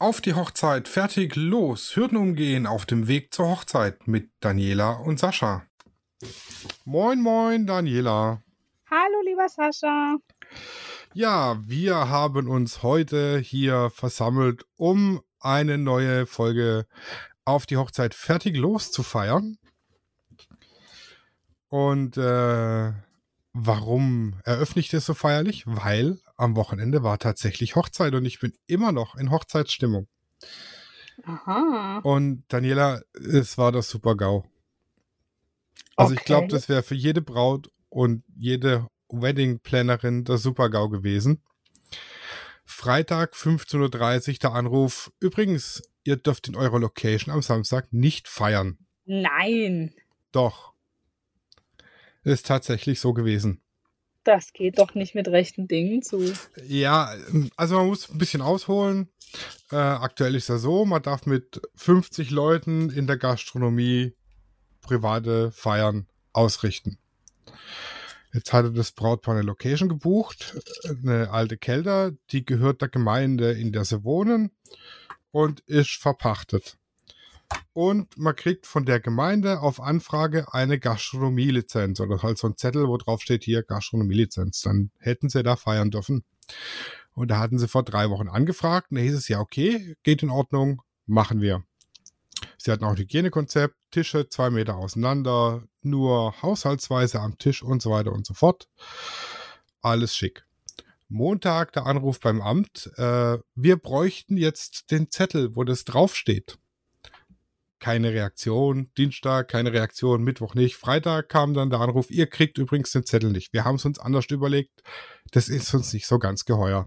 Auf die Hochzeit, fertig, los, Hürden umgehen auf dem Weg zur Hochzeit mit Daniela und Sascha. Moin, moin, Daniela. Hallo, lieber Sascha. Ja, wir haben uns heute hier versammelt, um eine neue Folge auf die Hochzeit fertig los zu feiern. Und äh, warum eröffne ich das so feierlich? Weil am Wochenende war tatsächlich Hochzeit und ich bin immer noch in Hochzeitsstimmung. Aha. Und Daniela, es war das super GAU. Also ich glaube, Okay. das wäre für jede Braut und jede Wedding-Plannerin das super GAU gewesen. Freitag 15.30 Uhr der Anruf. Übrigens, ihr dürft in eurer Location am Samstag nicht feiern. Nein, Doch. Ist tatsächlich so gewesen. Das geht doch nicht mit rechten Dingen zu. Ja, also man muss ein bisschen ausholen. Äh, aktuell ist ja so, man darf mit 50 Leuten in der Gastronomie private Feiern ausrichten. Jetzt hatte das Brautpaar eine Location gebucht, eine alte Kelter, die gehört der Gemeinde, in der sie wohnen und ist verpachtet. Und man kriegt von der Gemeinde auf Anfrage eine Gastronomielizenz oder halt so ein Zettel, wo drauf steht hier Gastronomielizenz. Dann hätten sie da feiern dürfen. Und da hatten sie vor drei Wochen angefragt und da hieß es ja, okay, geht in Ordnung, machen wir. Sie hatten auch ein Hygienekonzept, Tische zwei Meter auseinander, nur haushaltsweise am Tisch und so weiter und so fort. Alles schick. Montag der Anruf beim Amt, äh, wir bräuchten jetzt den Zettel, wo das draufsteht. Keine Reaktion, Dienstag keine Reaktion, Mittwoch nicht. Freitag kam dann der Anruf, ihr kriegt übrigens den Zettel nicht. Wir haben es uns anders überlegt. Das ist uns nicht so ganz geheuer.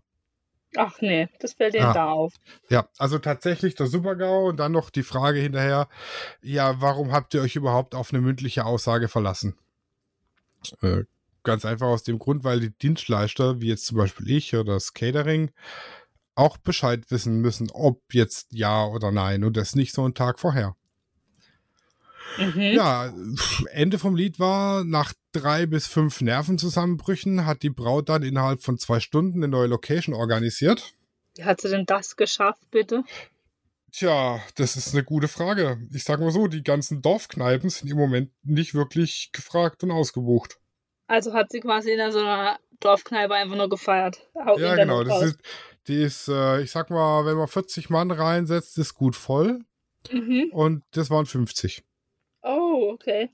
Ach nee, das fällt dir Ah. da auf. Ja, also tatsächlich der Supergau und dann noch die Frage hinterher, ja, warum habt ihr euch überhaupt auf eine mündliche Aussage verlassen? Äh, ganz einfach aus dem Grund, weil die Dienstleister, wie jetzt zum Beispiel ich oder das Catering, auch Bescheid wissen müssen, ob jetzt ja oder nein und das nicht so einen Tag vorher. Mhm. Ja, Ende vom Lied war, nach drei bis fünf Nervenzusammenbrüchen hat die Braut dann innerhalb von zwei Stunden eine neue Location organisiert. Wie hat sie denn das geschafft, bitte? Tja, das ist eine gute Frage. Ich sag mal so, die ganzen Dorfkneipen sind im Moment nicht wirklich gefragt und ausgebucht. Also hat sie quasi in so einer Dorfkneipe einfach nur gefeiert. Ja, genau. Das ist, die ist, äh, ich sag mal, wenn man 40 Mann reinsetzt, ist gut voll. Mhm. Und das waren 50. Oh, okay.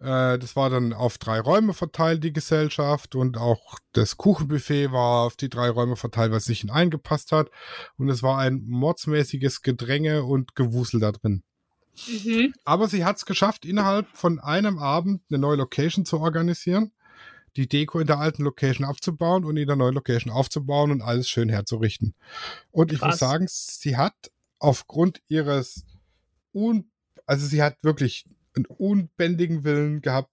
Äh, das war dann auf drei Räume verteilt, die Gesellschaft. Und auch das Kuchenbuffet war auf die drei Räume verteilt, es nicht hineingepasst hat. Und es war ein mordsmäßiges Gedränge und Gewusel da drin. Mhm. Aber sie hat es geschafft, innerhalb von einem Abend eine neue Location zu organisieren, die Deko in der alten Location abzubauen und in der neuen Location aufzubauen und alles schön herzurichten. Und ich muss sagen, sie hat aufgrund ihres un also sie hat wirklich einen unbändigen Willen gehabt,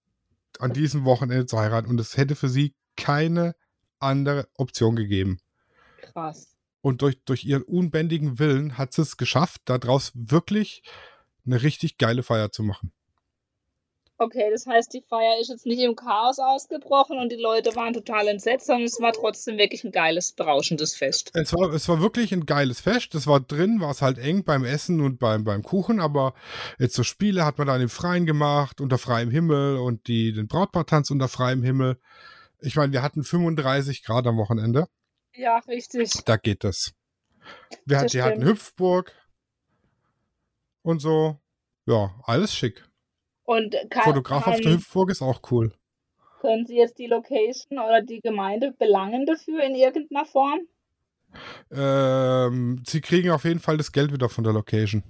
an diesem Wochenende zu heiraten und es hätte für sie keine andere Option gegeben. Krass. Und durch, durch ihren unbändigen Willen hat sie es geschafft, daraus wirklich eine richtig geile Feier zu machen. Okay, das heißt, die Feier ist jetzt nicht im Chaos ausgebrochen und die Leute waren total entsetzt, sondern es war trotzdem wirklich ein geiles, berauschendes Fest. Es war, es war wirklich ein geiles Fest. Es war drin, war es halt eng beim Essen und beim, beim Kuchen, aber jetzt so Spiele hat man dann im Freien gemacht, unter freiem Himmel und die, den Brautpaartanz unter freiem Himmel. Ich meine, wir hatten 35 Grad am Wochenende. Ja, richtig. Da geht das. Wir, Das hat, die hatten. Hüpfburg und so. Ja, alles schick. Und kann, Fotograf auf der Hüpfburg ist auch cool. können Sie jetzt die Location oder die Gemeinde belangen dafür in irgendeiner Form? Ähm, sie kriegen auf jeden Fall das Geld wieder von der Location.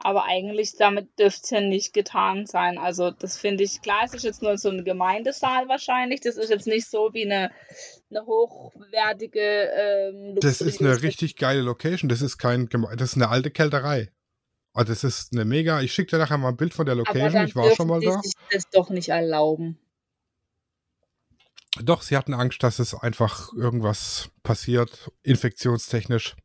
Aber eigentlich damit dürfte es ja nicht getan sein. Also das finde ich, klar, es ist jetzt nur so ein Gemeindesaal wahrscheinlich. Das ist jetzt nicht so wie eine, eine hochwertige ähm, Das ist eine richtig geile Location. Das ist kein, Geme- das ist eine alte Kälterei. Ah, das ist eine mega. Ich schicke dir nachher mal ein Bild von der Location. Ich war schon mal da. sich das doch nicht erlauben. Doch, sie hatten Angst, dass es einfach irgendwas passiert, infektionstechnisch.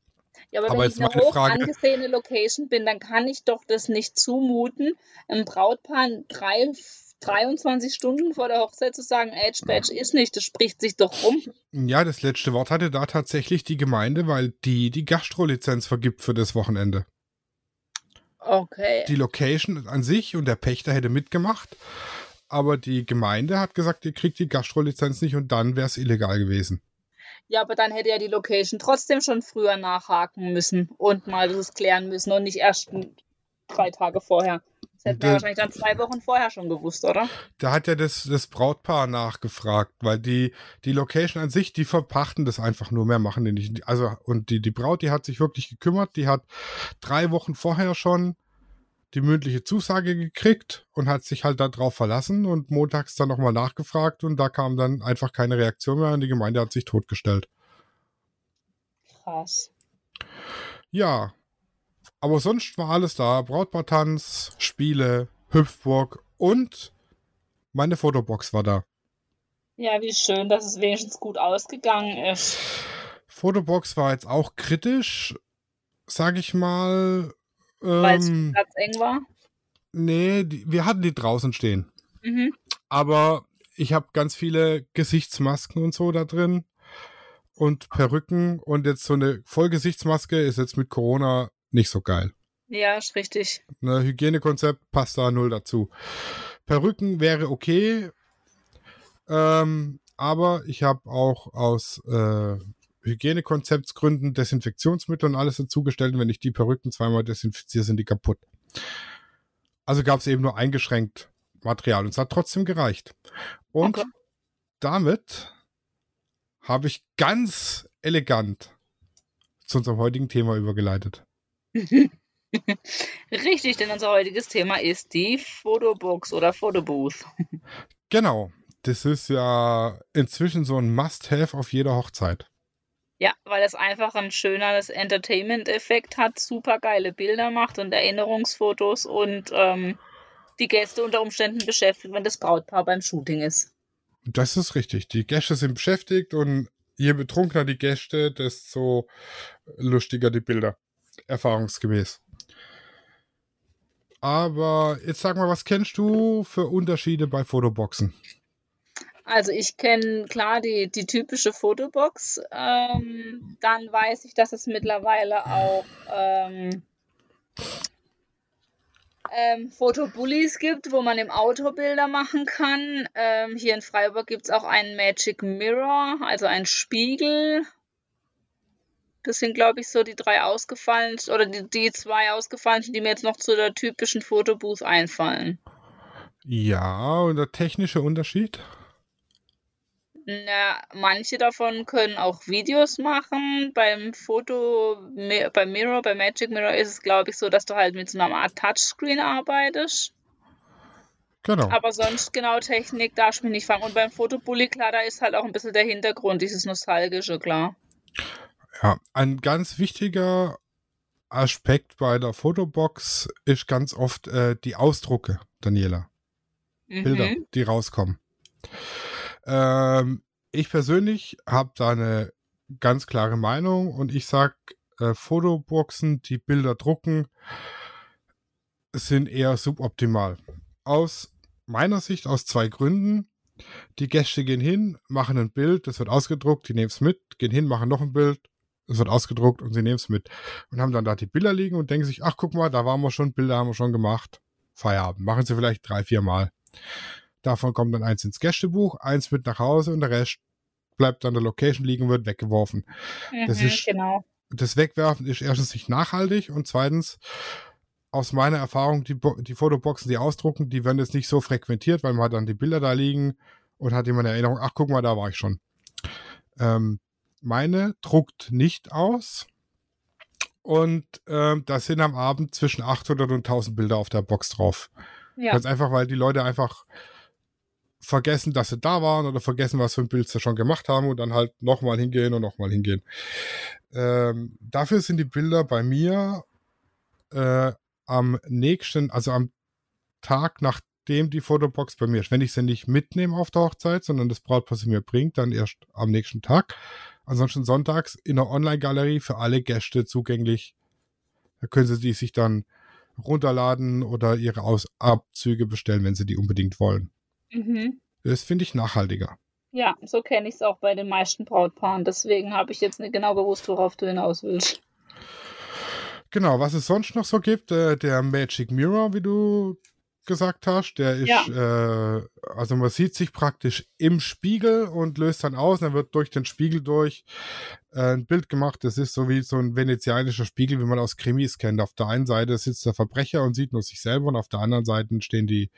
Ja, aber, Aber wenn ich eine hoch Frage- angesehene Location bin, dann kann ich doch das nicht zumuten, einem Brautpaar drei 23 Stunden vor der Hochzeit zu sagen, Age Badge ist nicht, das spricht sich doch rum. Ja, das letzte Wort hatte da tatsächlich die Gemeinde, weil die die Gastrolizenz vergibt für das Wochenende. Okay. Die Location an sich und der Pächter hätte mitgemacht, aber die Gemeinde hat gesagt, ihr kriegt die Gastrolizenz nicht und dann wäre es illegal gewesen. Ja, aber dann hätte ja die Location trotzdem schon früher nachhaken müssen und mal das klären müssen und nicht erst drei Tage vorher. Das hätten wir wahrscheinlich dann zwei Wochen vorher schon gewusst, oder? Da hat ja das, das Brautpaar nachgefragt, weil die, die Location an sich, die verpachten das einfach nur, mehr machen die nicht. Also, und die, die Braut, die hat sich wirklich gekümmert, die hat drei Wochen vorher schon die mündliche Zusage gekriegt und hat sich halt darauf verlassen und montags dann nochmal nachgefragt und da kam dann einfach keine Reaktion mehr und die Gemeinde hat sich totgestellt. Krass. Ja, aber sonst war alles da. Brautpaartanz, Spiele, Hüpfburg und meine Fotobox war da. Ja, wie schön, dass es wenigstens gut ausgegangen ist. Fotobox war jetzt auch kritisch, sag ich mal. Weil es Ähm, Platz eng war. nee, die, wir hatten die draußen stehen. Mhm. Aber ich habe ganz viele Gesichtsmasken und so da drin und Perücken und jetzt so eine Vollgesichtsmaske ist jetzt mit Corona nicht so geil. Ja, ist richtig. Ne, Hygienekonzept passt da null dazu. Perücken wäre okay, ähm, aber ich habe auch aus äh, Hygienekonzeptsgründen Desinfektionsmittel und alles dazugestellt. Und wenn ich die Perücken zweimal desinfiziere, sind die kaputt. Also gab es eben nur eingeschränkt Material und es hat trotzdem gereicht. Und Okay. damit habe ich ganz elegant zu unserem heutigen Thema übergeleitet. Richtig, denn unser heutiges Thema ist die Fotobox oder Fotobooth. Genau. Das ist ja inzwischen so ein Must-Have auf jeder Hochzeit. Ja, weil es einfach ein schöner Entertainment-Effekt hat, super geile Bilder macht und Erinnerungsfotos und ähm, die Gäste unter Umständen beschäftigt, wenn das Brautpaar beim Shooting ist. Das ist richtig. Die Gäste sind beschäftigt und je betrunkener die Gäste, desto lustiger die Bilder. Erfahrungsgemäß. Aber jetzt sag mal, was kennst du für Unterschiede bei Fotoboxen? Also ich kenne klar die, die typische Fotobox. Ähm, dann weiß ich, dass es mittlerweile auch ähm, ähm, Fotobullies gibt, wo man im Auto Bilder machen kann. Ähm, hier in Freiburg gibt es auch einen Magic Mirror, also einen Spiegel. Das sind, glaube ich, so die drei ausgefallen oder die, die zwei ausgefallen, die mir jetzt noch zu der typischen Fotobooth einfallen. Ja, und der technische Unterschied? Na, manche davon können auch Videos machen. Beim Foto, beim Mirror, bei Magic Mirror ist es, glaube ich, so, dass du halt mit so einer Art Touchscreen arbeitest. Genau. Aber sonst genau Technik darfst du mich nicht fangen. Und beim Fotobully, klar, da ist halt auch ein bisschen der Hintergrund, dieses Nostalgische, klar. Ja, ein ganz wichtiger Aspekt bei der Fotobox ist ganz oft äh, die Ausdrucke, Daniela. Bilder, Mhm. die rauskommen. Ähm, ich persönlich habe da eine ganz klare Meinung und ich sag, äh, Fotoboxen, die Bilder drucken, sind eher suboptimal. Aus meiner Sicht aus zwei Gründen. Die Gäste gehen hin, machen ein Bild, das wird ausgedruckt, die nehmen es mit, gehen hin, machen noch ein Bild, es wird ausgedruckt und sie nehmen es mit. Und haben dann da die Bilder liegen und denken sich, ach guck mal, da waren wir schon, Bilder haben wir schon gemacht. Feierabend. Machen sie vielleicht drei, vier Mal. Davon kommt dann eins ins Gästebuch, eins mit nach Hause und der Rest bleibt an der Location liegen und wird weggeworfen. Das Mhm, ist- genau. Das Wegwerfen ist erstens nicht nachhaltig und zweitens, aus meiner Erfahrung, die, Bo die Fotoboxen, die ausdrucken, die werden jetzt nicht so frequentiert, weil man hat dann die Bilder da liegen und hat immer eine Erinnerung, ach guck mal, da war ich schon. Ähm, meine druckt nicht aus und ähm, da sind am Abend zwischen 800 und 1000 Bilder auf der Box drauf. Ja. Ganz einfach, weil die Leute einfach vergessen, dass sie da waren oder vergessen, was für ein Bild sie schon gemacht haben und dann halt nochmal hingehen und nochmal hingehen. Ähm, dafür sind die Bilder bei mir äh, am nächsten, also am Tag, nachdem die Fotobox bei mir ist. Wenn ich sie nicht mitnehme auf der Hochzeit, sondern das Brautpaar sie mir bringt, dann erst am nächsten Tag. Ansonsten sonntags in der Online-Galerie für alle Gäste zugänglich. Da können sie die sich dann runterladen oder ihre Aus Abzüge bestellen, wenn sie die unbedingt wollen. Mhm. Das finde ich nachhaltiger. Ja, so kenne ich es auch bei den meisten Brautpaaren. Deswegen habe ich jetzt nicht genau gewusst, worauf du hinaus willst. Genau, was es sonst noch so gibt, äh, der Magic Mirror, wie du gesagt hast, der ist, Ja. äh, also man sieht sich praktisch im Spiegel und löst dann aus, dann wird durch den Spiegel durch äh, ein Bild gemacht, das ist so wie so ein venezianischer Spiegel, wie man aus Krimis kennt. Auf der einen Seite sitzt der Verbrecher und sieht nur sich selber und auf der anderen Seite stehen die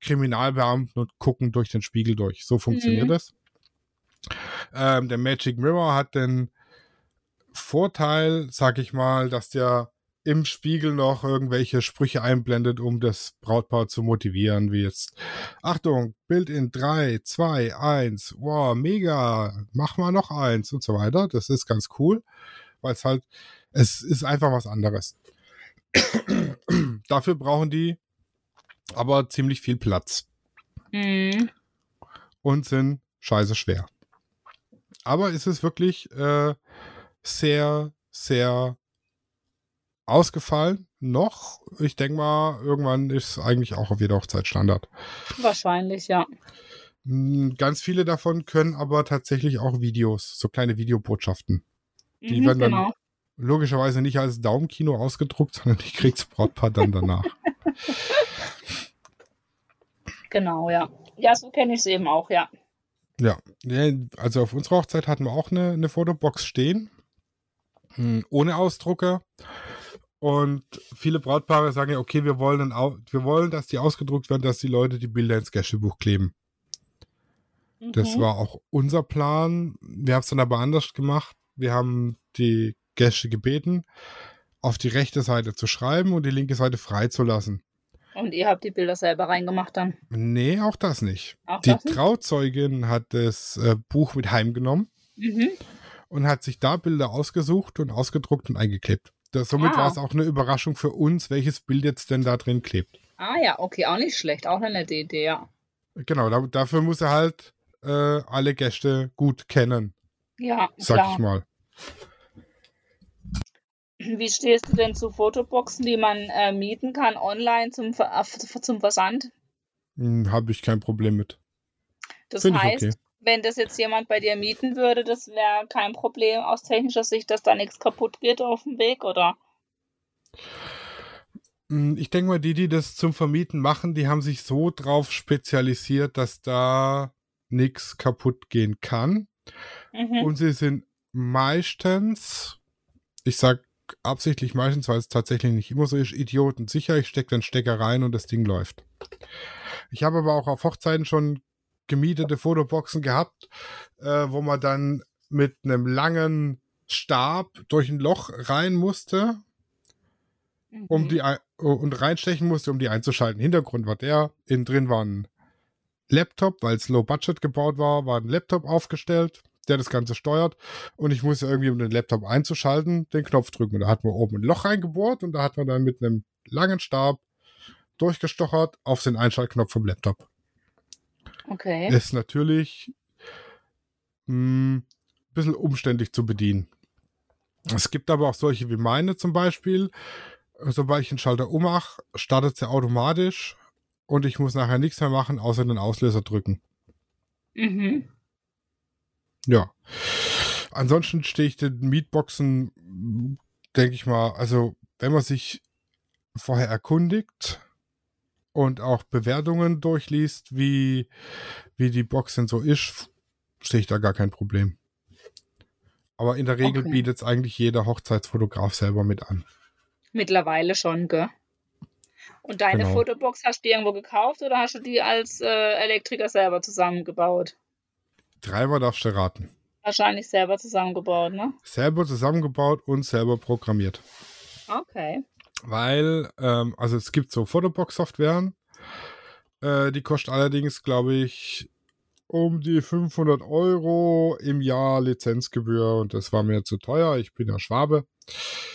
Kriminalbeamten und gucken durch den Spiegel durch. So funktioniert Mhm. das. Ähm, der Magic Mirror hat den Vorteil, sag ich mal, dass der im Spiegel noch irgendwelche Sprüche einblendet, um das Brautpaar zu motivieren, wie jetzt, Achtung, Bild in 3, 2, 1, wow, mega, mach mal noch eins und so weiter. Das ist ganz cool, weil es halt, es ist einfach was anderes. Dafür brauchen die aber ziemlich viel Platz Mhm. und sind scheiße schwer. Aber es ist wirklich äh, sehr, sehr ausgefallen. Noch, ich denke mal, irgendwann ist es eigentlich auch auf jeder Hochzeit Standard. Wahrscheinlich, ja. Mm, Ganz viele davon können aber tatsächlich auch Videos, so kleine Videobotschaften. Die Mhm, werden dann genau. logischerweise nicht als Daumenkino ausgedruckt, sondern die kriegt das Brautpaar dann danach. Genau, ja. Ja, so kenne ich es eben auch, ja. Ja, ja, also auf unserer Hochzeit hatten wir auch eine, eine Fotobox stehen, hm, ohne Ausdrucker. Und viele Brautpaare sagen ja, okay, wir wollen, dann wir wollen, dass die ausgedruckt werden, dass die Leute die Bilder ins Gästebuch kleben. Das Mhm. war auch unser Plan. Wir haben es dann aber anders gemacht. Wir haben die Gäste gebeten, auf die rechte Seite zu schreiben und die linke Seite freizulassen. Und ihr habt die Bilder selber reingemacht dann. Nee, auch das nicht. Auch Die das nicht? Trauzeugin hat das äh, Buch mit heimgenommen. Mhm. und hat sich da Bilder ausgesucht und ausgedruckt und eingeklebt. Das, somit Ah. war es auch eine Überraschung für uns, welches Bild jetzt denn da drin klebt. Ah ja, okay, auch nicht schlecht. Auch eine nette Idee, ja. Genau, da, dafür muss er halt äh, alle Gäste gut kennen, Ja, sag klar. ich mal. Wie stehst du denn zu Fotoboxen, die man äh, mieten kann online zum, Ver zum Versand? Hm, Habe ich kein Problem mit. Das Finde ich heißt, okay. Wenn das jetzt jemand bei dir mieten würde, das wäre kein Problem aus technischer Sicht, dass da nichts kaputt geht auf dem Weg, oder? Hm, Ich denke mal, die, die das zum Vermieten machen, die haben sich so drauf spezialisiert, dass da nichts kaputt gehen kann. Mhm. Und sie sind meistens, ich sag absichtlich meistens, weil es tatsächlich nicht immer so ist, Idioten sicher. Ich stecke den Stecker rein und das Ding läuft. Ich habe aber auch auf Hochzeiten schon gemietete Fotoboxen gehabt, äh, wo man dann mit einem langen Stab durch ein Loch rein musste, um Mhm. die ein- und reinstechen musste, um die einzuschalten. Hintergrund war der, innen drin war ein Laptop, weil es low budget gebaut war, war ein Laptop aufgestellt, der das Ganze steuert und ich musste irgendwie, um den Laptop einzuschalten, den Knopf drücken. Und da hat man oben ein Loch reingebohrt und da hat man dann mit einem langen Stab durchgestochert auf den Einschaltknopf vom Laptop. Okay. Ist natürlich ein bisschen umständlich zu bedienen. Es gibt aber auch solche wie meine zum Beispiel. Sobald ich den Schalter ummache, startet sie automatisch und ich muss nachher nichts mehr machen, außer den Auslöser drücken. Mhm. Ja. Ansonsten stehe ich den Mietboxen, denke ich mal, also wenn man sich vorher erkundigt und auch Bewertungen durchliest, wie, wie die Box denn so ist, sehe ich da gar kein Problem. Aber in der Regel Okay. bietet es eigentlich jeder Hochzeitsfotograf selber mit an. Mittlerweile schon, gell? Und deine Genau. Fotobox hast du die irgendwo gekauft oder hast du die als äh, Elektriker selber zusammengebaut? Dreimal darfst du raten. Wahrscheinlich selber zusammengebaut, ne? Selber zusammengebaut und selber programmiert. Okay. Weil, ähm, also es gibt so Fotobox-Softwaren, äh, die kostet allerdings, glaube ich, um die 500 Euro im Jahr Lizenzgebühr und das war mir zu teuer. Ich bin ja Schwabe.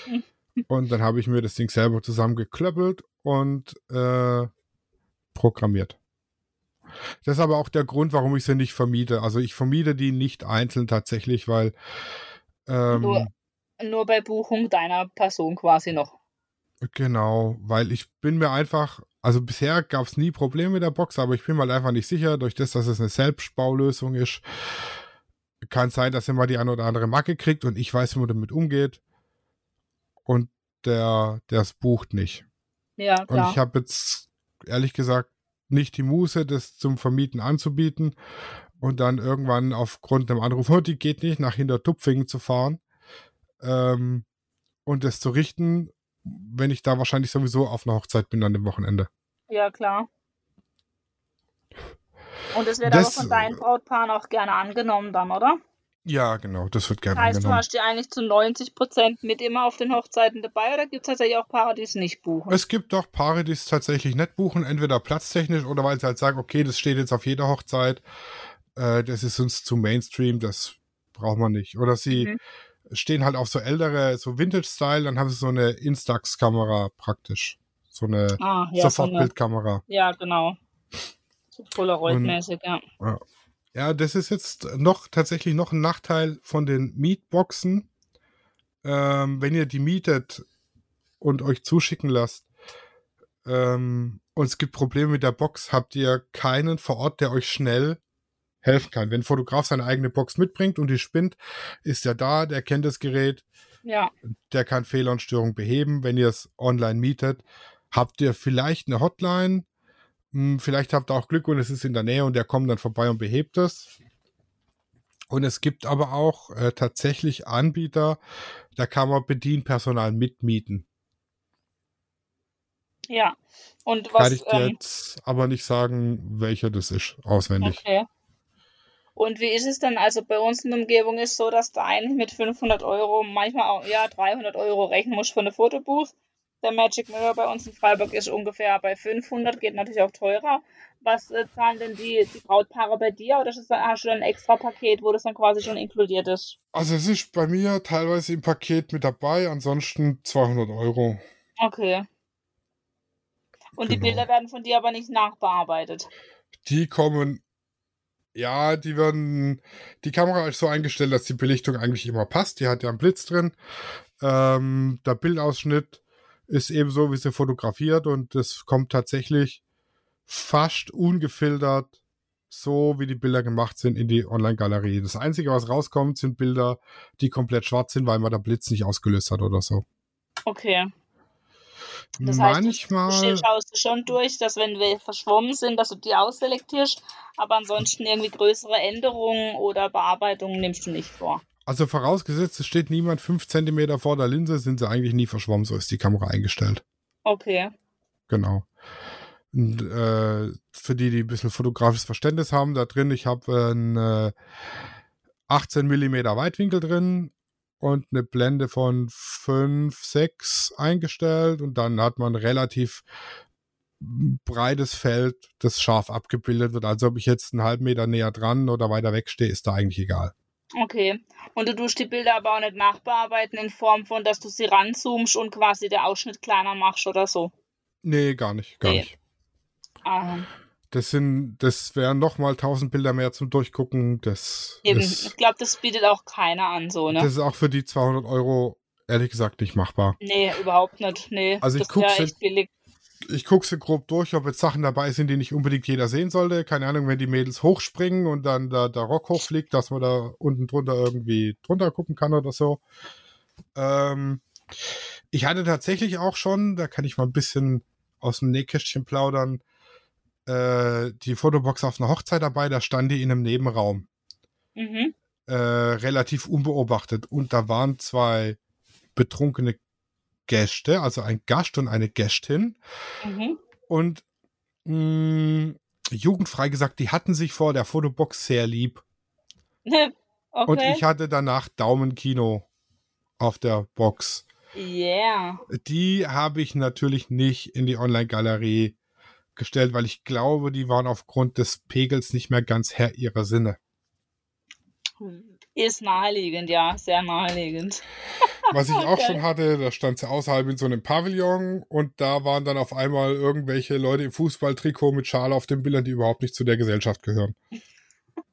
Und dann habe ich mir das Ding selber zusammengeklöppelt und äh, programmiert. Das ist aber auch der Grund, warum ich sie nicht vermiete. Also ich vermiete die nicht einzeln tatsächlich, weil ähm, Nur- Nur bei Buchung deiner Person quasi noch. Genau, weil ich bin mir einfach, also bisher gab es nie Probleme mit der Box, aber ich bin mir halt einfach nicht sicher, durch das, dass es eine Selbstbaulösung ist, kann sein, dass er mal die eine oder andere Macke kriegt und ich weiß, wie man damit umgeht. Und der, der es bucht nicht. Ja, klar. Und ich habe jetzt ehrlich gesagt nicht die Muße, das zum Vermieten anzubieten und dann irgendwann aufgrund einem Anruf, oh, die geht nicht, nach Hintertupfingen zu fahren ähm, und das zu richten, wenn ich da wahrscheinlich sowieso auf einer Hochzeit bin an dem Wochenende. Ja, klar. Und das wird das, aber von deinen Brautpaaren auch gerne angenommen dann, oder? Ja, genau, das wird gerne das heißt, angenommen. du hast die eigentlich zu 90 Prozent mit immer auf den Hochzeiten dabei oder gibt es tatsächlich auch Paare, die es nicht buchen? Es gibt auch Paare, die es tatsächlich nicht buchen, entweder platztechnisch oder weil sie halt sagen, okay, das steht jetzt auf jeder Hochzeit, äh, das ist uns zu Mainstream, das braucht man nicht. Oder sie mhm. Stehen halt auf so ältere, so Vintage-Style, dann haben sie so eine Instax-Kamera praktisch. So eine ah, ja, Sofortbildkamera. So ja, genau. So Polaroid-mäßig, ja. ja. Ja, das ist jetzt noch tatsächlich noch ein Nachteil von den Mietboxen. Ähm, wenn ihr die mietet und euch zuschicken lasst ähm, und es gibt Probleme mit der Box, habt ihr keinen vor Ort, der euch schnell helfen kann. Wenn ein Fotograf seine eigene Box mitbringt und die spinnt, ist er da, der kennt das Gerät, ja. der kann Fehler und Störungen beheben. Wenn ihr es online mietet, habt ihr vielleicht eine Hotline, hm, vielleicht habt ihr auch Glück und es ist in der Nähe und der kommt dann vorbei und behebt es. Und es gibt aber auch äh, tatsächlich Anbieter, da kann man Bedienpersonal mitmieten. Ja. Und was. Kann ich dir ähm, jetzt aber nicht sagen, welcher das ist, auswendig. Okay. Und wie ist es denn? Also bei uns in der Umgebung ist so, dass du eigentlich mit 500 Euro, manchmal auch ja 300 Euro rechnen musst für eine Fotobuch. Der Magic Mirror bei uns in Freiburg ist ungefähr bei 500, geht natürlich auch teurer. Was äh, zahlen denn die, die Brautpaare bei dir oder ist das, hast du ein extra Paket, wo das dann quasi schon inkludiert ist? Also es ist bei mir teilweise im Paket mit dabei, ansonsten 200 Euro. Okay. Und genau. die Bilder werden von dir aber nicht nachbearbeitet? Die kommen ja, die werden, die Kamera ist so eingestellt, dass die Belichtung eigentlich immer passt. Die hat ja einen Blitz drin. Ähm, der Bildausschnitt ist ebenso, wie sie fotografiert und es kommt tatsächlich fast ungefiltert, so wie die Bilder gemacht sind, in die Online-Galerie. Das Einzige, was rauskommt, sind Bilder, die komplett schwarz sind, weil man der Blitz nicht ausgelöst hat oder so. Okay. Das Manchmal. Heißt, du schaust du schon durch, dass wenn wir verschwommen sind, dass du die ausselektierst, aber ansonsten irgendwie größere Änderungen oder Bearbeitungen nimmst du nicht vor. Also vorausgesetzt, es steht niemand fünf Zentimeter vor der Linse, sind sie eigentlich nie verschwommen, so ist die Kamera eingestellt. Okay. Genau. Und, äh, für die, die ein bisschen fotografisches Verständnis haben, da drin, ich habe einen äh, 18 mm Weitwinkel drin und eine Blende von 5, 6 eingestellt und dann hat man relativ breites Feld, das scharf abgebildet wird. Also ob ich jetzt einen halben Meter näher dran oder weiter weg stehe, ist da eigentlich egal. Okay. Und du tust die Bilder aber auch nicht nachbearbeiten in Form von, dass du sie ranzoomst und quasi der Ausschnitt kleiner machst oder so? Nee, gar nicht, gar nee. nicht. Aha. Das sind, das wären nochmal 1000 Bilder mehr zum Durchgucken. Das, Eben, das, ich glaube, das bietet auch keiner an, so, ne? Das ist auch für die 200 Euro ehrlich gesagt nicht machbar. Nee, überhaupt nicht. Nee, also ich gucke echt billig ich gucke sie grob durch, ob jetzt Sachen dabei sind, die nicht unbedingt jeder sehen sollte. Keine Ahnung, wenn die Mädels hochspringen und dann da, der Rock hochfliegt, dass man da unten drunter irgendwie drunter gucken kann oder so. Ähm, ich hatte tatsächlich auch schon, da kann ich mal ein bisschen aus dem Nähkästchen plaudern, äh, die Fotobox auf einer Hochzeit dabei, da stand die in einem Nebenraum. Mhm. Äh, relativ unbeobachtet. Und da waren zwei betrunkene Gäste, also ein Gast und eine Gästin. Mhm. Und mh, mm, jugendfrei gesagt, die hatten sich vor der Fotobox sehr lieb. okay. Und ich hatte danach Daumenkino auf der Box. Yeah. Die habe ich natürlich nicht in die Online-Galerie gestellt, weil ich glaube, die waren aufgrund des Pegels nicht mehr ganz Herr ihrer Sinne. Ist naheliegend, ja, sehr naheliegend. Was ich okay. auch schon hatte, da stand sie außerhalb in so einem Pavillon und da waren dann auf einmal irgendwelche Leute im Fußballtrikot mit Schale auf den Bildern, die überhaupt nicht zu der Gesellschaft gehören.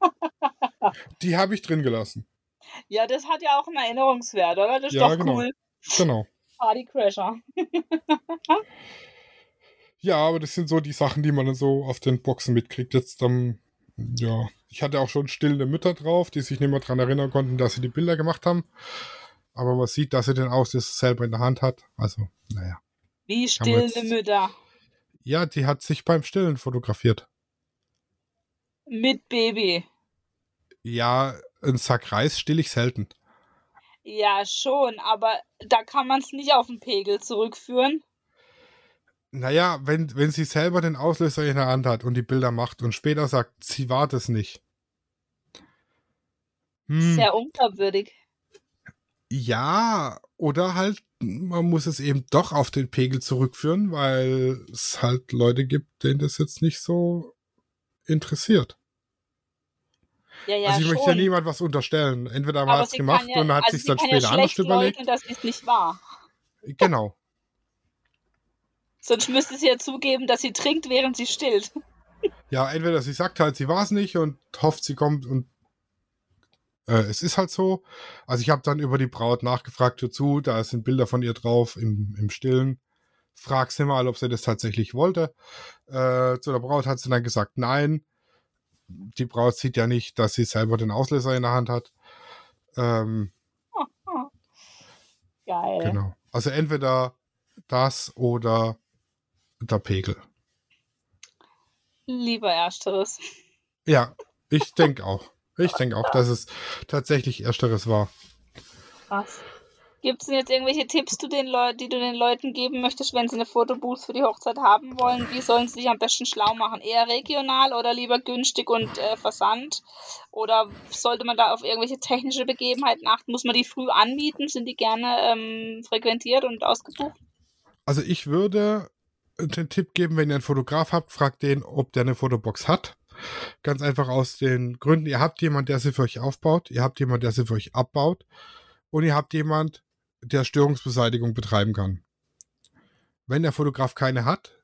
die habe ich drin gelassen. Ja, das hat ja auch einen Erinnerungswert, oder? Das ist ja, doch genau. cool. Genau. Partycrasher. ja, aber das sind so die Sachen, die man dann so auf den Boxen mitkriegt. Jetzt dann, ja, ich hatte auch schon stillende Mütter drauf, die sich nicht mehr daran erinnern konnten, dass sie die Bilder gemacht haben. Aber man sieht, dass sie den Auslöser selber in der Hand hat. Also, naja. Wie stillende Mütter. Ja, die hat sich beim Stillen fotografiert. Mit Baby. Ja, ein Sack Reis still ich selten. Ja, schon, aber da kann man es nicht auf den Pegel zurückführen. Naja, wenn, wenn sie selber den Auslöser in der Hand hat und die Bilder macht und später sagt, sie war das nicht. Hm. Sehr unglaubwürdig. Ja, oder halt, man muss es eben doch auf den Pegel zurückführen, weil es halt Leute gibt, denen das jetzt nicht so interessiert. Ja, ja, also ich schon. möchte ja niemand was unterstellen. Entweder war es gemacht ja, und hat also sich dann später ja anders überlegt. Leugnen, dass es nicht wahr. Genau. Sonst müsste sie ja zugeben, dass sie trinkt, während sie stillt. Ja, entweder sie sagt halt, sie war es nicht und hofft, sie kommt und äh, es ist halt so. Also ich habe dann über die Braut nachgefragt dazu, da sind Bilder von ihr drauf im, im Stillen. Frag sie mal, ob sie das tatsächlich wollte. Äh, zu der Braut hat sie dann gesagt, nein. Die Braut sieht ja nicht, dass sie selber den Auslöser in der Hand hat. Ähm, Geil. Genau. Also entweder das oder der Pegel. Lieber ersteres. Ja, ich denke auch. Ich denke auch, dass es tatsächlich ersteres war. Krass. Gibt es denn jetzt irgendwelche Tipps, du den die du den Leuten geben möchtest, wenn sie eine Fotobooth für die Hochzeit haben wollen? Wie sollen sie sich am besten schlau machen? Eher regional oder lieber günstig und äh, Versand? Oder sollte man da auf irgendwelche technische Begebenheiten achten? Muss man die früh anmieten? Sind die gerne ähm, frequentiert und ausgebucht? Also ich würde den Tipp geben, wenn ihr einen Fotograf habt, fragt den, ob der eine Fotobox hat. Ganz einfach aus den Gründen, ihr habt jemanden, der sie für euch aufbaut, ihr habt jemanden, der sie für euch abbaut und ihr habt jemanden, der Störungsbeseitigung betreiben kann. Wenn der Fotograf keine hat,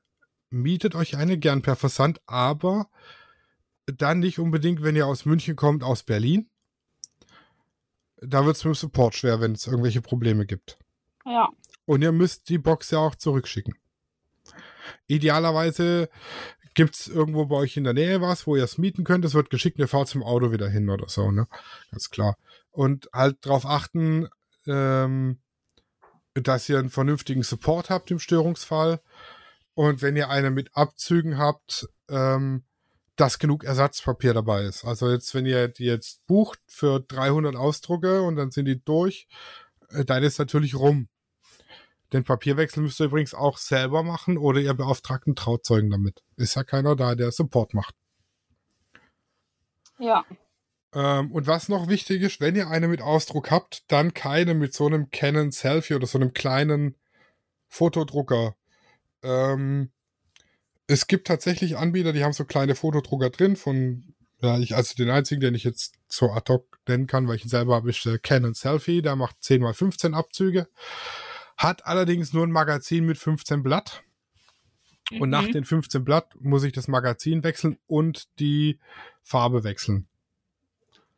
mietet euch eine gern per Versand, aber dann nicht unbedingt, wenn ihr aus München kommt, aus Berlin. Da wird es mit dem Support schwer, wenn es irgendwelche Probleme gibt. Ja. Und ihr müsst die Box ja auch zurückschicken. Idealerweise Gibt es irgendwo bei euch in der Nähe was, wo ihr es mieten könnt? Es wird geschickt, ihr fahrt zum Auto wieder hin oder so, ne? Ganz klar. Und halt darauf achten, ähm, dass ihr einen vernünftigen Support habt im Störungsfall. Und wenn ihr eine mit Abzügen habt, ähm, dass genug Ersatzpapier dabei ist. Also jetzt, wenn ihr die jetzt bucht für 300 Ausdrucke und dann sind die durch, äh, dann ist natürlich rum. Den Papierwechsel müsst ihr übrigens auch selber machen oder ihr beauftragten Trauzeugen damit. Ist ja keiner da, der Support macht. Ja. Ähm, und was noch wichtig ist, wenn ihr eine mit Ausdruck habt, dann keine mit so einem Canon Selfie oder so einem kleinen Fotodrucker. Ähm, es gibt tatsächlich Anbieter, die haben so kleine Fotodrucker drin von, ja, ich, also den einzigen, den ich jetzt so ad hoc nennen kann, weil ich ihn selber habe, ist der Canon Selfie, der macht 10 x 15 Abzüge. Hat allerdings nur ein Magazin mit 15 Blatt. Und mhm. nach den 15 Blatt muss ich das Magazin wechseln und die Farbe wechseln.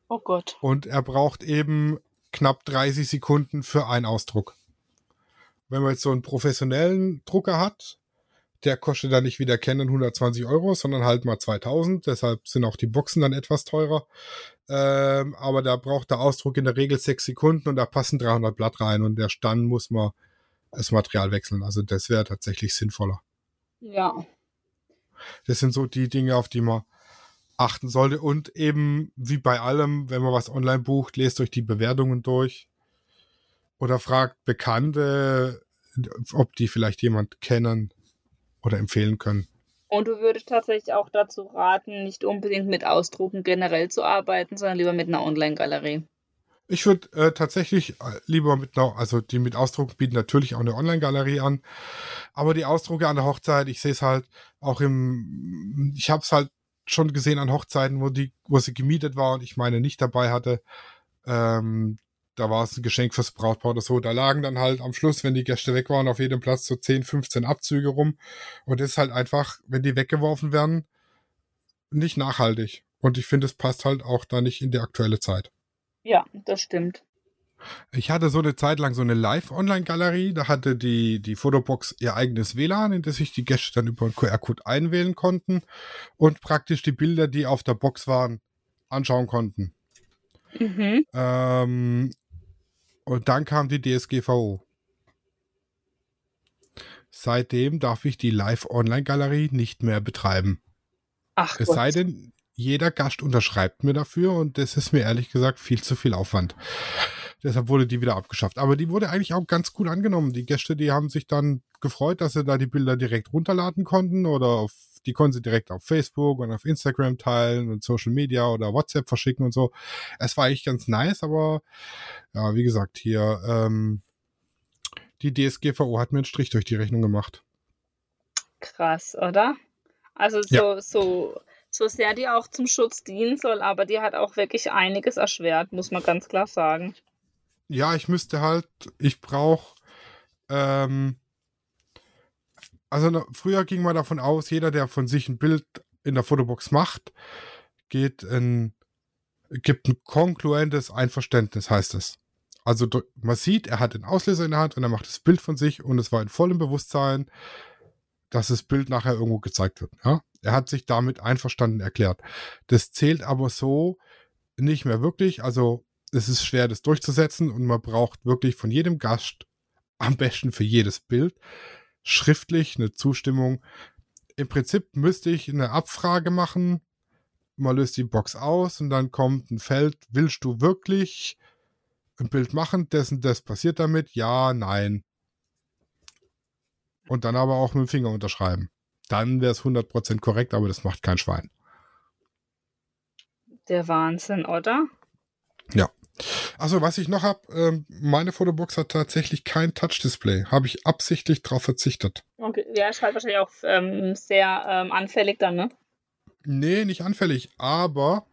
Oh Gott. Und er braucht eben knapp 30 Sekunden für einen Ausdruck. Wenn man jetzt so einen professionellen Drucker hat, der kostet dann nicht wie der Canon 120 Euro, sondern halt mal 2000. Deshalb sind auch die Boxen dann etwas teurer. Ähm, aber da braucht der Ausdruck in der Regel 6 Sekunden und da passen 300 Blatt rein und der Stand muss man das Material wechseln. Also das wäre tatsächlich sinnvoller. Ja. Das sind so die Dinge, auf die man achten sollte. Und eben wie bei allem, wenn man was online bucht, lest euch die Bewertungen durch oder fragt Bekannte, ob die vielleicht jemand kennen oder empfehlen können. Und du würdest tatsächlich auch dazu raten, nicht unbedingt mit Ausdrucken generell zu arbeiten, sondern lieber mit einer Online-Galerie. Ich würde äh, tatsächlich äh, lieber mit einer, also die mit Ausdruck bieten natürlich auch eine Online-Galerie an, aber die Ausdrucke an der Hochzeit, ich sehe es halt auch im, ich habe es halt schon gesehen an Hochzeiten, wo die, wo sie gemietet war und ich meine nicht dabei hatte. Ähm, da war es ein Geschenk fürs Brautpaar oder so. Da lagen dann halt am Schluss, wenn die Gäste weg waren, auf jedem Platz so 10, 15 Abzüge rum. Und das ist halt einfach, wenn die weggeworfen werden, nicht nachhaltig. Und ich finde, es passt halt auch da nicht in die aktuelle Zeit. Ja, das stimmt. Ich hatte so eine Zeit lang so eine Live-Online-Galerie. Da hatte die, die Fotobox ihr eigenes WLAN, in das sich die Gäste dann über einen QR-Code einwählen konnten und praktisch die Bilder, die auf der Box waren, anschauen konnten. Mhm. Ähm, und dann kam die DSGVO. Seitdem darf ich die Live-Online-Galerie nicht mehr betreiben. Ach Es Gott. sei denn, jeder Gast unterschreibt mir dafür und das ist mir ehrlich gesagt viel zu viel Aufwand. Deshalb wurde die wieder abgeschafft. Aber die wurde eigentlich auch ganz gut angenommen. Die Gäste, die haben sich dann gefreut, dass sie da die Bilder direkt runterladen konnten oder auf, die konnten sie direkt auf Facebook und auf Instagram teilen und Social Media oder WhatsApp verschicken und so. Es war eigentlich ganz nice, aber ja, wie gesagt, hier, ähm, die DSGVO hat mir einen Strich durch die Rechnung gemacht. Krass, oder? Also so, Ja. so, so sehr die auch zum Schutz dienen soll, aber die hat auch wirklich einiges erschwert, muss man ganz klar sagen. Ja, ich müsste halt, ich brauche, ähm, also früher ging man davon aus, jeder, der von sich ein Bild in der Fotobox macht, geht ein, gibt ein konkluentes Einverständnis, heißt es. Also man sieht, er hat den Auslöser in der Hand und er macht das Bild von sich und es war in vollem Bewusstsein, dass das Bild nachher irgendwo gezeigt wird. Ja? Er hat sich damit einverstanden erklärt. Das zählt aber so nicht mehr wirklich. Also es ist schwer, das durchzusetzen und man braucht wirklich von jedem Gast, am besten für jedes Bild, schriftlich eine Zustimmung. Im Prinzip müsste ich eine Abfrage machen. Man löst die Box aus und dann kommt ein Feld, willst du wirklich ein Bild machen, dessen das passiert damit? Ja, nein. Und dann aber auch mit dem Finger unterschreiben. Dann wäre es 100% korrekt, aber das macht kein Schwein. Der Wahnsinn, oder? Achso, was ich noch habe, ähm, meine Fotobox hat tatsächlich kein Touch-Display. Habe ich absichtlich drauf verzichtet. Okay. Ja, ist halt wahrscheinlich auch ähm, sehr ähm, anfällig dann, ne? Nee, nicht anfällig, aber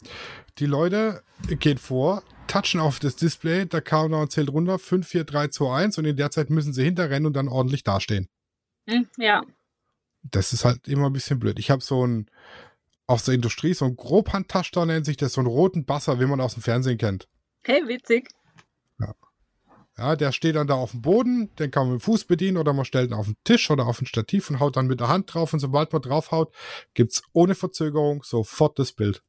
die Leute gehen vor, touchen auf das Display, der Countdown zählt runter, 5, 4, 3, 2, 1 und in der Zeit müssen sie hinterrennen und dann ordentlich dastehen. Hm, ja. Das ist halt immer ein bisschen blöd. Ich habe so ein, aus der Industrie, so ein Grobhand-Touchdown nennt sich das, so einen roten Basser, wie man aus dem Fernsehen kennt. Hey, witzig. Ja, der steht dann da auf dem Boden, den kann man mit dem Fuß bedienen oder man stellt ihn auf den Tisch oder auf ein Stativ und haut dann mit der Hand drauf und sobald man draufhaut, gibt's ohne Verzögerung sofort das Bild.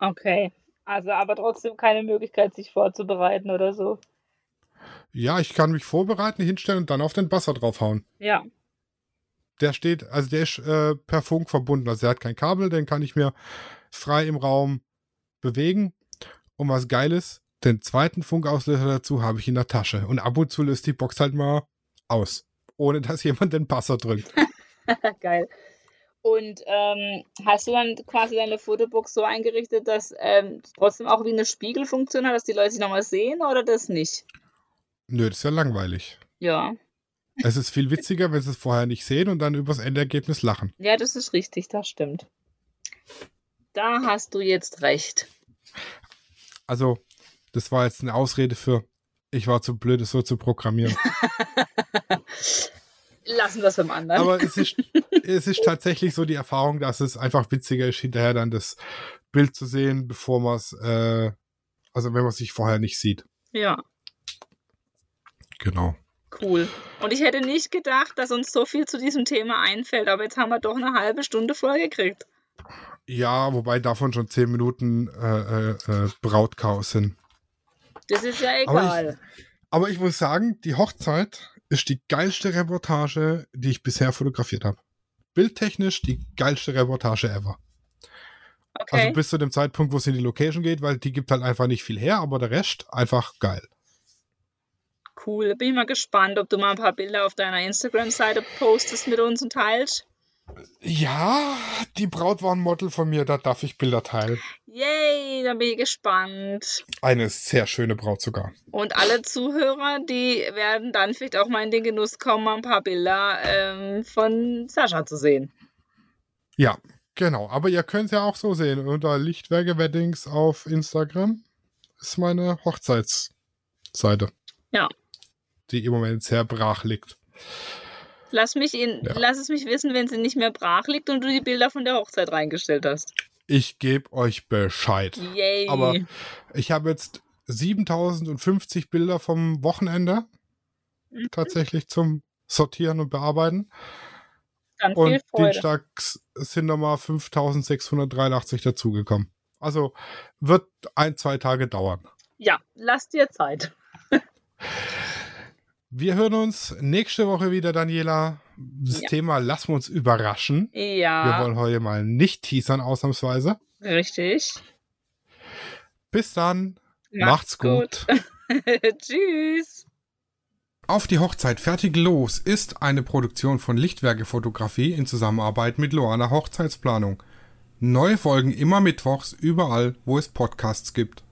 Okay. Also aber trotzdem keine Möglichkeit, sich vorzubereiten oder so. Ja, ich kann mich vorbereiten, hinstellen und dann auf den Basser draufhauen. Ja. Der steht, also der ist äh, per Funk verbunden, also der hat kein Kabel, den kann ich mir frei im Raum bewegen. Und was geil ist, den zweiten Funkauslöser dazu habe ich in der Tasche. Und ab und zu löst die Box halt mal aus, ohne dass jemand den Basser drückt. Geil. Und ähm, hast du dann quasi deine Fotobox so eingerichtet, dass ähm, trotzdem auch wie eine Spiegelfunktion hat, dass die Leute sich nochmal sehen oder das nicht? Nö, das ist ja langweilig. Ja. Es ist viel witziger, wenn sie es vorher nicht sehen und dann übers Endergebnis lachen. Ja, das ist richtig, das stimmt. Da hast du jetzt recht. Also, das war jetzt eine Ausrede für, ich war zu blöd, es so zu programmieren. Lassen wir es beim anderen. Aber es ist, es ist tatsächlich so die Erfahrung, dass es einfach witziger ist, hinterher dann das Bild zu sehen, bevor man es, äh, also wenn man sich vorher nicht sieht. ja, Genau. Cool. Und ich hätte nicht gedacht, dass uns so viel zu diesem Thema einfällt, aber jetzt haben wir doch eine halbe Stunde vollgekriegt. Ja, wobei davon schon zehn Minuten äh, äh, äh, Brautchaos sind. Das ist ja Aber egal. Aber ich muss sagen, die Hochzeit ist die geilste Reportage, die ich bisher fotografiert habe. Bildtechnisch die geilste Reportage ever. Okay. Also bis zu dem Zeitpunkt, wo es in die Location geht, weil die gibt halt einfach nicht viel her, aber der Rest einfach geil. Cool. Bin ich mal gespannt, ob du mal ein paar Bilder auf deiner Instagram-Seite postest mit uns und teilst. Ja, die Braut war ein Model von mir, da darf ich Bilder teilen. Yay, da bin ich gespannt. Eine sehr schöne Braut sogar. Und alle Zuhörer, die werden dann vielleicht auch mal in den Genuss kommen, mal ein paar Bilder ähm, von Sascha zu sehen. Ja, genau. Aber ihr könnt es ja auch so sehen. Unter Lichtwerke Weddings auf Instagram ist meine Hochzeitsseite. Ja. Die im Moment sehr brach liegt. Lass, mich in, Ja. lass es mich wissen, wenn sie nicht mehr brach liegt und du die Bilder von der Hochzeit reingestellt hast. Ich gebe euch Bescheid. Yay. Aber ich habe jetzt 7050 Bilder vom Wochenende Mhm. tatsächlich zum Sortieren und Bearbeiten. Dann viel Und Freude. dienstags sind nochmal 5683 dazugekommen. Also wird ein, zwei Tage dauern. Ja, lass dir Zeit. Wir hören uns nächste Woche wieder, Daniela. Das Ja. Thema lassen wir uns überraschen. Wir Ja, wollen heute mal nicht teasern, ausnahmsweise. richtig. Bis dann. Macht's gut. Tschüss. Auf die Hochzeit fertig los ist eine Produktion von Lichtwerke Fotografie in Zusammenarbeit mit Loana Hochzeitsplanung. Neue Folgen immer mittwochs überall, wo es Podcasts gibt.